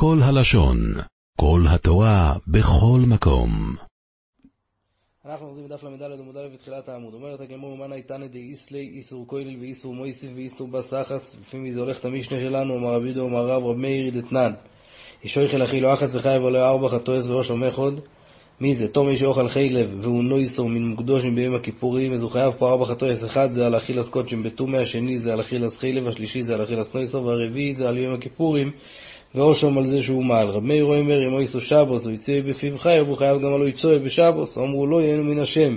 כל הלשון, כל התורה, בכל מקום. אנחנו עוזרים בדף ל"ד עמוד א' בתחילת העמוד. אומרת הגמור, מנה איתנא דאיסלי, איסור כולל ואיסור מויסיף ואיסור בסחס, לפי מי זה הולך את המשנה שלנו, אמר רבי דו, אמר רב, רב מאיר דתנן. אישו יחל אחי לא אחס וחייב עולה ארבע חטואס וראש עומד. מי זה? תום איש אוכל חילב והוא נויסור מן מוקדושים ביום הכיפורים, אז הוא חייב פה ארבע חטואס, אחד זה על אכילס קודשים בתומי, השני זה על אכילס חילב, השלישי זה על אכילס נויסור, והרביעי זה על יום הכיפורים, ואושם על זה שהוא מעל. רב מאיר אומר, אם אויסו שבוס, הוא יצא בפיו חייב, הוא חייב גם על יצוי בשבוס, אמרו לא יהנו מן השם.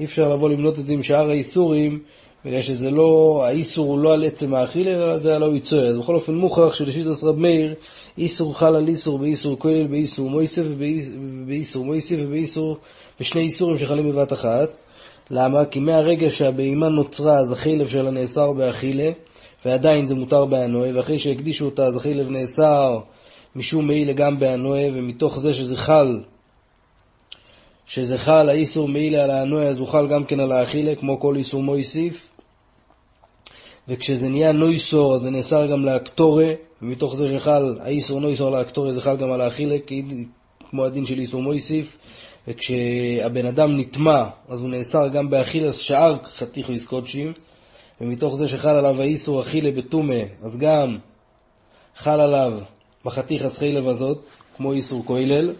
אי אפשר לבוא למנות את זה עם שאר האיסורים, בגלל שזה לא, האיסור הוא לא על עצם האכיל, אלא זה על האיצוי. אז בכל אופן מוכרח שלשיטת רב מאיר, איסור חל על איסור באיסור כולל, באיסור מויסף, ובאיסור מויסף, ובאיסור, בשני איסורים שחלים בבת אחת. למה? כי מהרגע שהבהמה נוצרה, אז החילב שלה נאסר באכילה, ועדיין זה מותר באנוה, ואחרי שהקדישו אותה, אז החילב נאסר משום מעילה גם באנוה, ומתוך זה שזה חל, שזה חל האיסור מעילה על האנוה, אז הוא חל גם כן על האכילה, כמו כל איסור מויסיף. וכשזה נהיה נויסור, אז זה נאסר גם לאקטורה, ומתוך זה שחל האיסור נויסור על האקטורה, זה חל גם על האכילה, כמו הדין של איסור מויסיף. וכשהבן אדם נטמע, אז הוא נאסר גם באכילס שאר חתיכו קודשים, ומתוך זה שחל עליו האיסור אכילה בתומה, אז גם חל עליו בחתיך הסחילב הזאת, כמו איסור כוילל.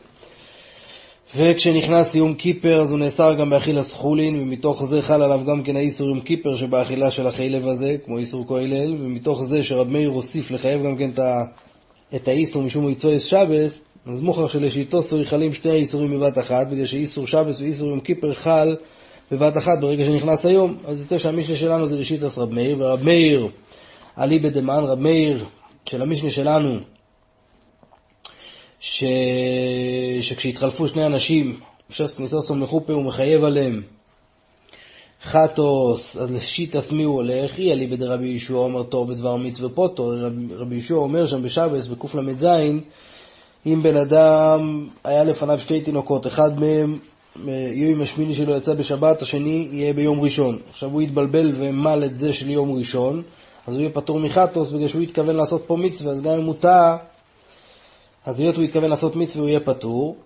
וכשנכנס יום קיפר אז הוא נאסר גם באכילס חולין, ומתוך זה חל עליו גם כן האיסור יום קיפר שבאכילה של החילב הזה, כמו איסור כוילל, ומתוך זה שרב מאיר הוסיף לחייב גם כן את האיסור משום יצואס שבס, אז מוכר שלשיטו סורי חלים שני האיסורים בבת אחת, בגלל שאיסור שבס ואיסור יום קיפר חל בבת אחת ברגע שנכנס היום, אז יוצא שהמשנה שלנו זה לשיטס רב מאיר, ורב מאיר, עלי בדמן, רב מאיר של המשנה שלנו, ש... שכשהתחלפו שני אנשים, ש"ס כניסוסום לחופה הוא מחייב עליהם חטוס, אז לשיטס מי הוא הולך? אי עלי בדרבי ישוע אומר טוב בדבר מצווה פוטו, רב, רבי ישוע אומר שם בשבס, בקל"ז, אם בן אדם היה לפניו שתי תינוקות, אחד מהם יום השמיני שלו יצא בשבת, השני יהיה ביום ראשון. עכשיו הוא יתבלבל ומל את זה של יום ראשון, אז הוא יהיה פטור מחטוס בגלל שהוא התכוון לעשות פה מצווה, אז גם אם הוא טעה, אז היות הוא התכוון לעשות מצווה הוא יהיה פטור.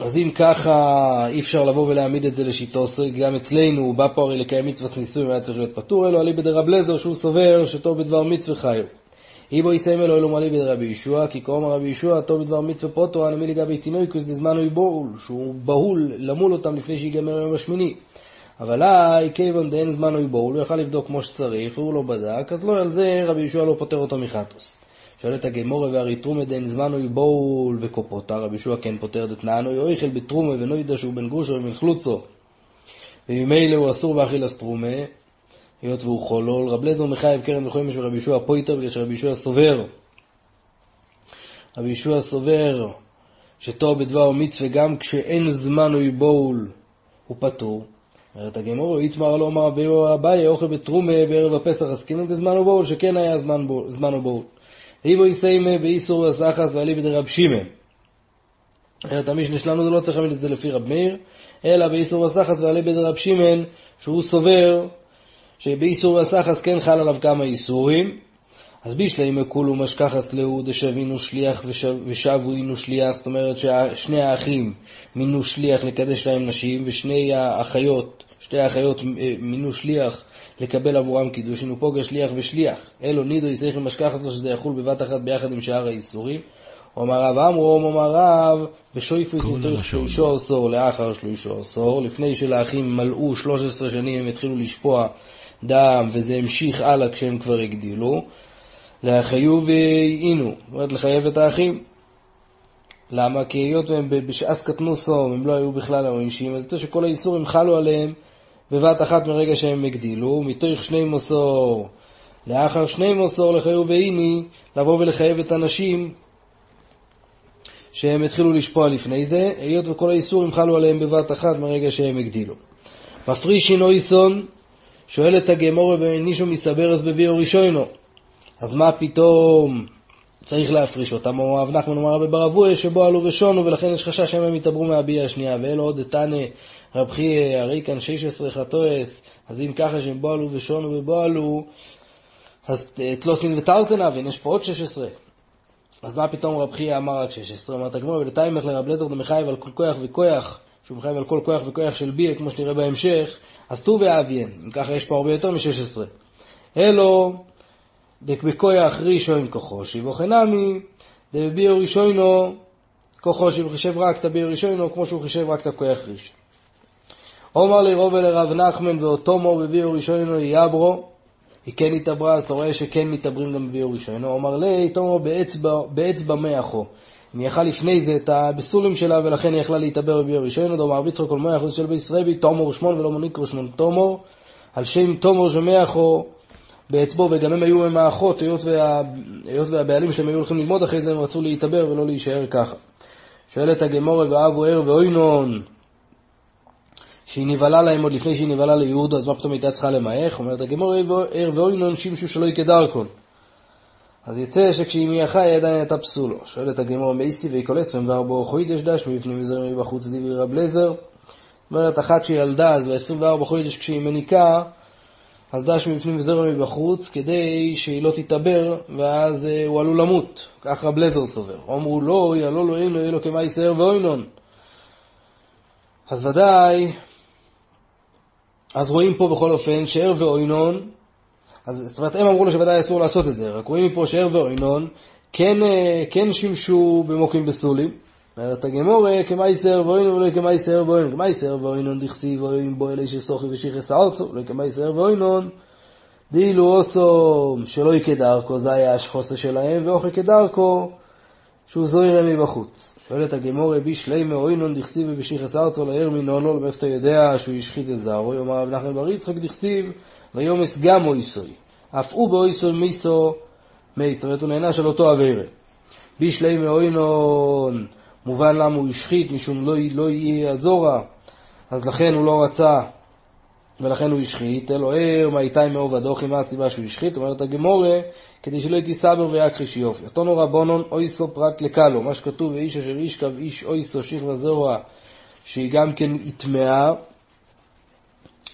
אז אם ככה אי אפשר לבוא ולהעמיד את זה לשיטוסרי, גם אצלנו הוא בא פה הרי לקיים מצווה נישואים והיה צריך להיות פטור, אלו עלי בדרבלזר שהוא סובר שטוב בדבר מצווה חיו. איבו יסיימל אלוהים מלא בידי רבי ישוע, כי קוראים רבי ישוע, טוב בדבר מצווה פוטו, הנמי לגבי תינוקוס דזמנו יבול, שהוא בהול למול אותם לפני שיגמר היום השמיני. אבל אי כיוון דאין זמנו יבול, הוא יכל לבדוק כמו שצריך, והוא לא בדק, אז לא על זה רבי ישוע לא פוטר אותו מחטוס. שואלת הגמורה והרי תרומה דאין זמנו יבול וקופוטה, רבי ישוע כן פוטר דתנענו יאכל בתרומה ונוידע שהוא בן גרושו ומחלוצו. וממילא הוא אסור באכילס תרומה, היות והוא חולול, רב לזר מחייב קרן וחומש ורבי ישוע פויטר, בגלל שרבי ישוע סובר. רבי ישוע סובר שטוב בדבר מצווה גם כשאין זמן או יבול הוא פטור. אומרת הגמור, איתמר לא אמר אביי אוכל בתרומה בערב הפסח, אז כן זמן ובול, שכן היה זמן, בול, זמן ובול. ואיבו יסיימה באיסור וסחס ועלי בדי רב שמעון. אומרת המשנה שלנו זה לא צריך להעמיד את זה לפי רב מאיר, אלא באיסור וסחס ועלי בדי רב שמעון, שהוא סובר שבאיסור הסחס כן חל עליו כמה איסורים, אז בישלי מקולו משכחס לאו דשבינו שליח ושבו אינו שליח, זאת אומרת ששני האחים מינו שליח לקדש להם נשים, ושני האחיות, שתי האחיות אה, מינו שליח לקבל עבורם קידוש, אינו פוגע שליח ושליח. אלו נידו יסייך משכחס לו שזה יחול בבת אחת ביחד עם שאר האיסורים. אומר רב אמרו, אומר רב, בשויפו יתמתוך שלושו עשור לאחר שלושו עשור, לפני שלאחים מלאו 13 שנים הם התחילו לשפוע דם, וזה המשיך הלאה כשהם כבר הגדילו, להחיו ועינו, זאת אומרת לחייב את האחים. למה? כי היות והם בשעת קטנוסו, הם לא היו בכלל העונשים, אז יוצא שכל האיסורים חלו עליהם בבת אחת מרגע שהם הגדילו, מתוך שני מוסור לאחר שני מוסור לחיו ועיני, לבוא ולחייב את הנשים שהם התחילו לשפוע לפני זה, היות וכל האיסורים חלו עליהם בבת אחת מרגע שהם הגדילו. מפרישין אויסון שואלת הגמורה ונישו מסברס בביאו ראשונו. אז מה פתאום צריך להפריש אותם? או רב נחמן אמר רבי ברבוה שבו עלו ושונו ולכן יש חשש שהם הם יתעברו מהביאה השנייה. ואלו עוד תנא רב חייא, הרי כאן 16 חטואס, אז אם ככה שהם בו עלו ושונו ובו עלו, אז תלוסין וטרטנה, והנה יש פה עוד 16. אז מה פתאום רב חייא אמר רק 16? אומרת הגמור, ולתיימך לרב לזר דמחייב על כל כוח וכוח, שהוא מחייב על כל כוח וכוח של ביה, כמו שנראה בהמשך, אז ט"ו ואביין. אם ככה יש פה הרבה יותר מ-16. אלו, דק בכוח ראשון כוחושי, וכנמי, דביו ראשונו, כוחושי, וחשב רק את הביו ראשונו, כמו שהוא חישב רק את הכוח ראשון. אומר לי רובה לרב נחמן ואותומו בביו ראשונו יברו, היא כן התעברה, אז אתה רואה שכן מתעברים גם בביו ראשונו. אמר לי, באצבע, באצבע מאחו. היא יכל לפני זה את הבסולים שלה, ולכן היא יכלה להתעבר בביו ראשונו, דומר ביצחו כל מאה אחוז של בישראל, תומור שמון ולא מוניקרו שמון תומור, על שם תומור שמאחו באצבו, וגם הם היו עם האחות, היות, וה, היות והבעלים שלהם היו הולכים ללמוד אחרי זה, הם רצו להתעבר ולא להישאר ככה. שואלת הגמורה ואבו ער ואוינון, שהיא נבהלה להם עוד לפני שהיא נבהלה ליהודה, אז מה פתאום הייתה צריכה למעך? אומרת הגמורה ער ואוינון שימשו שלא יקדרקון. אז יצא שכשהיא מייחה היא עדיין הייתה פסולו. שואלת הגמור ויקול עשרים וארבע חוידש דש מבפנים וזרם מבחוץ דברי רב. זאת אומרת, אחת שילדה אז ב-24 חודש כשהיא מניקה, אז דש מבפנים וזרע מבחוץ, כדי שהיא לא תתעבר, ואז אה, הוא עלול למות. כך רב לזר סובר. אמרו לו, יעלו לו אינו, אלו כמה יסייר ואוינון. אז ודאי, אז רואים פה בכל אופן שער ואוינון, אז זאת אומרת, הם אמרו לו שוודאי אסור לעשות את זה, רק רואים מפה שער ואוינון כן, אה, כן שימשו במוקים בסולים. אומרת הגמורה, כמייסר ואוינון ולא כמייסר ואוינון. כמייסר ואוינון דכסיב ואוין בו אלי שסוכי ושיחס הארצו, ולא כמייסר ואוינון. דאילו אוסו שלא יקדרכו, זה היה השחוסה שלהם, ואוכל כדרכו, שהוא זוהיר מבחוץ. שואלת הגמורה, בישלי מאוינון דכסיב ובשיחס ארצו לער מנונו, מאיפה אתה יודע שהוא השחית את זרעו? יאמר רב נחמן בר יצחק דכסיב, ויומס גם אויסוי. אף הוא באויסוי מיסו מי, זאת אומרת הוא נהנה של אותו אבירה. בישלי מאוינון מובן למה הוא השחית, משום לא, לא יהיה הזורה, אז לכן הוא לא רצה, ולכן הוא השחית, אלו ער, מה איתי מאוב הדוחי, מה הסיבה שהוא השחית? אומרת הגמורה, כדי שלא הייתי סבר ויכחיש יופי. אתונו רבונון אויסו פרט לקלו, מה שכתוב, ואיש אשר ישכב איש אויסו שכבה זרוע, שהיא גם כן הטמעה,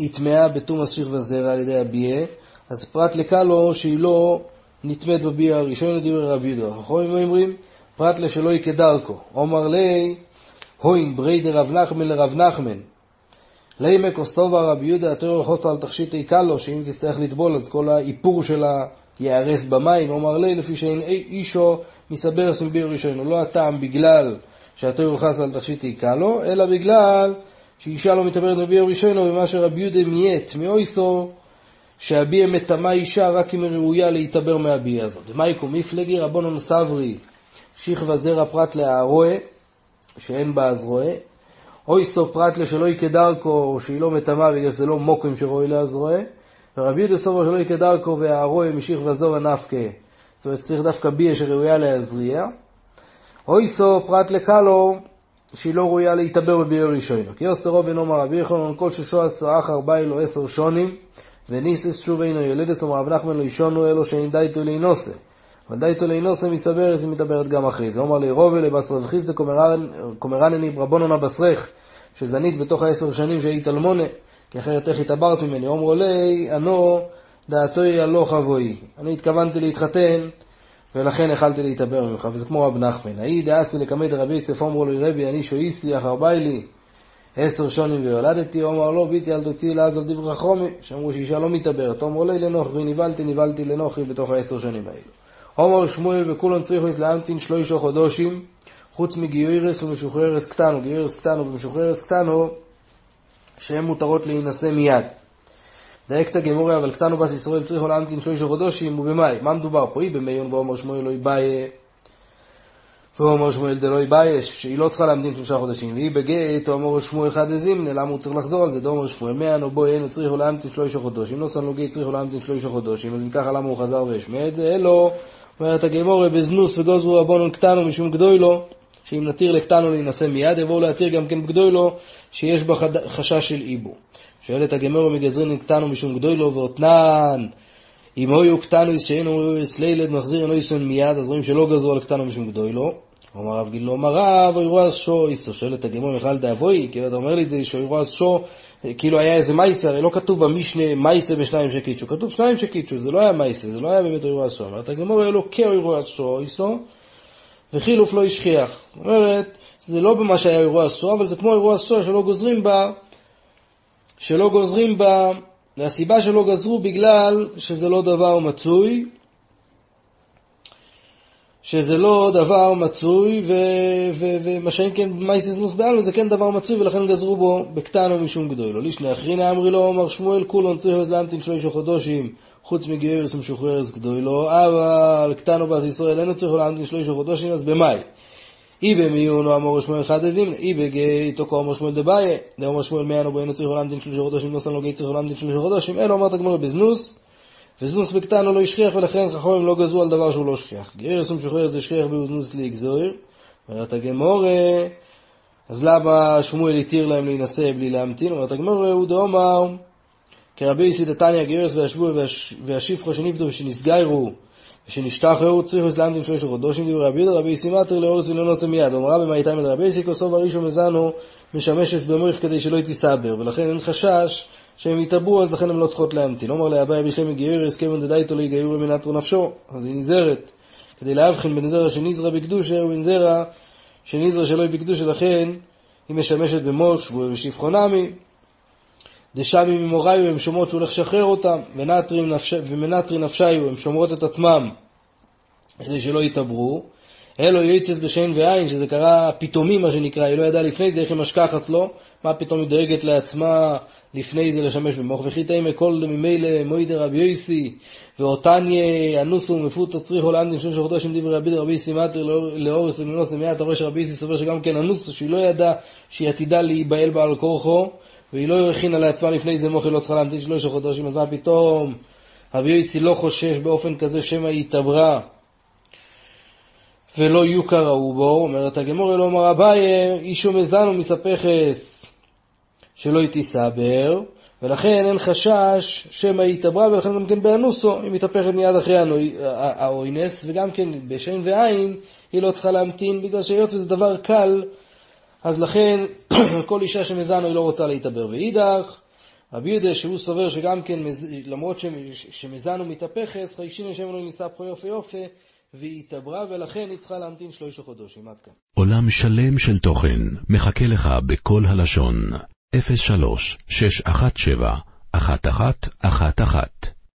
הטמעה בתום השכבה זרע על ידי הביה, אז פרט לקלו שהיא לא נטמאת בביה הראשון לדברי רבי יהודה. החכמים אומרים, פרט לשלא יקדרכו. עומר לי, הוין ברי דרב נחמן לרב נחמן. לימק אוסטובה רבי יהודה התיאור לחוסר על תכשיט קלו, שאם תצטרך לטבול אז כל האיפור שלה ייהרס במים. עומר לי, לפי שאין אישו מסבר סמביר ראשון. לא הטעם בגלל שהתיאור חס על תכשיט קלו, אלא בגלל שאישה לא מתעברת בביר ראשון, ומה שרבי יהודה מיית מאויסו, שהביע מטמא אישה רק אם היא ראויה להתעבר מהביע הזאת. ומייקו מפלגי רבונון סברי שכבה זרע פרט להרועה, שאין בה אז רועה, אוי סוף פרט לשלא יקדרכו, שהיא לא מטמאה בגלל שזה לא מוקרים שרואי להזרועה, ורבי יהודה סובר שלא יקדרכו והרועה משכבה זרע נפקה. זאת אומרת צריך דווקא ביה שראויה להזריע. אוי סוף פרט לקלו, שהיא לא ראויה להתעבר בביה ראשונו. כי יוסר רוב אינו מר רבי יחנון כל ששו עשרה אחר באי לו עשר שונים, וניסס שוב אינו ילדס אמר רב נחמן לא ישונו אלו שאין די איתו להינוסה. ודאי תולינוסה מסתברת, היא מתעברת גם אחרי זה. אומר לי רובי לבשר וחיסדה קומרנני רבונונה בסרך, שזנית בתוך העשר שנים שהיית אלמונה, כי אחרת איך התעברת ממני. אומרו לי, אנו דעתו היא הלוך אבוי. אני התכוונתי להתחתן, ולכן יכלתי להתעבר ממך, וזה כמו רב נחמן. האי דאסי לקמי דרבי יצף אומרו לי רבי, אני שויסתי אחר ביילי. עשר שונים ויולדתי, אומר לו, ביתי אל תוציא לעזוב דברי חומי, שאמרו שאישה לא מתעברת, אמרו לי לנוכרי, נבלתי, נבלתי לנוכרי בתוך העשר שנים האלו. עומר שמואל וכולן צריכוס להמתין שלושה חודשים, חוץ מגיורס ומשוחררס קטנו, גיורס קטנו ומשוחררס קטנו, שהן מותרות להינשא מיד. דייקת גמורי, אבל קטנו בס ישראל צריכו להמתין שלושה חודשים, ובמאי? מה מדובר פה? היא במיון ואומר שמואל לא יבאי, ואומר שמואל דלא יבאי, שהיא לא צריכה להמתין שלושה חודשים, והיא בגט, אומר שמואל חד הזימנה, למה הוא צריך לחזור על זה? דאמר שמואל, מאה נו בואי, היינו צריכו להמתין שלושה חודשים, לא סנו גי צריכו להמתין שלושה חודשים, אז אם ככה למה הוא חזר והשמיע את זה? אלו אומרת הגמורה בזנוס וגוזרו רבונון קטנו משום גדוילו, שאם נתיר לקטנו להינשא מיד, יבואו להתיר גם כן בגדוילו, שיש בה חשש של איבו. שואלת הגמורה מגזרין קטנו משום גדוילו ואותנן, אם היו קטנו שאינו סלילד מחזיר אינו יסון מיד, אז רואים שלא גזרו על קטנו משום גדוילו. אומר רב גילו, אמר רב, אירוע שו איסו, שואלת הגמורה מיכל דאבוי, כאילו אתה אומר לי את זה, שאירוע שו כאילו היה איזה מייסה, הרי לא כתוב במשנה מייסה בשניים שקידשו, כתוב שניים שקידשו, זה לא היה מייסה, זה לא היה באמת אירוע אסור. אומרת הגמור אלוקי אירוע אסור, איסו, וחילוף לא השכיח. זאת אומרת, זה לא במה שהיה אירוע אסור, אבל זה כמו אירוע אסור שלא גוזרים בה, שלא גוזרים בה, והסיבה שלא גזרו בגלל שזה לא דבר מצוי, שזה לא דבר מצוי, ומה שאין כן מייסיס נוס בעלמא זה כן דבר מצוי, ולכן גזרו בו בקטן או משום גדול. לא לישנה אחרינה אמרי לו, אמר שמואל כולון צריך להמתין שלושה חודשים, חוץ מגיורס ומשוחררס גדולו, אבל קטן או באז ישראל אינו צריך להמתין שלושה חודשים, אז במאי. אי במיון או אמור שמואל חד דזימנה, אי בגי תוקו אמור שמואל דבאי, דאמר שמואל מיין בו אינו צריך להמתין שלושה חודשים, נוסן לו גי צריך להמתין שלושה חודשים, אלו אמרת גמור בזנוס, וזנוס בקטן הוא לא השכיח, ולכן חכמים לא גזרו על דבר שהוא לא שכיח. גרס ומשוחרר זה שכיח בוזנוס לגזור, אומרת הגמור, אז למה שמואל התיר להם להינשא בלי להמתין? אומרת הגמור, הוא דאמר, כרבי יסי דתניא גרס והשבוע והשפחו שנפדו ושנסגיירו ושנשתחררו צריכוס להמתין שלושה חודשים דברי רבי יהודה רבי יסי מטר לאורס ולנוסה מיד. אמרה במאיתם את רבי יסי כוסו הראשון מזנו משמשת במורך כדי שלא תיסבר, ולכן אין חשש שהם יתעברו, אז לכן הם לא צריכות להמתין. אומר לאביי בשלם מגייר, הסכם דדייתו להיגיור מנטרו נפשו, אז היא נזהרת, כדי להבחין בין זרע שנזרע בקדושה ובין זרע שנזרע שלא היא בקדושה, לכן היא משמשת במוח שבוי ושפחונמי. דשמי ממוראיו, הן שומעות שהוא הולך לשחרר אותם, ומנטרי נפשיו, הן שומרות את עצמם, כדי שלא יתעברו. אלו יצס בשן ועין, שזה קרה פתאומי מה שנקרא, היא לא ידעה לפני זה איך היא משכחת לו, מה פתאום היא דואגת לעצמה לפני זה לשמש במוח, וכי תימא כל ממילא מוידי רבי יויסי, ואותניה אנוסו ומפותו צריכו לאנדין שלושה חודשים דברי רבי רבי יסי מטר לאורס ולנוס למאה, אתה שרבי יסי סובר שגם כן אנוסו, שהיא לא ידעה שהיא עתידה להיבהל בעל כורחו, והיא לא הכינה לעצמה לפני זה היא לא צריכה להמתין שלושה חודשים, אז מה פתאום? רבי יוסי לא חושש באופן כזה שמא היא התעברה. ולא יוכר ראו בו, אומרת הגמור אלו אמר אביי, אישו מזנו מספכס שלא היא תיסבר, ולכן אין חשש שמא היא התעברה, ולכן גם כן באנוסו, היא מתהפכת מיד אחרי האוינס, וגם כן בשן ועין היא לא צריכה להמתין, בגלל שהיות וזה דבר קל, אז לכן כל אישה שמזנו היא לא רוצה להתעבר. ואידך, רבי יהודה שהוא סובר שגם כן, למרות שמזנו מתהפכת, חיישין השם אלוהים מספחו יופי יופי, והיא התעברה, ולכן היא צריכה להמתין שלושה חודשים. עד כאן. עולם שלם של תוכן מחכה לך בכל הלשון. 03 617 1111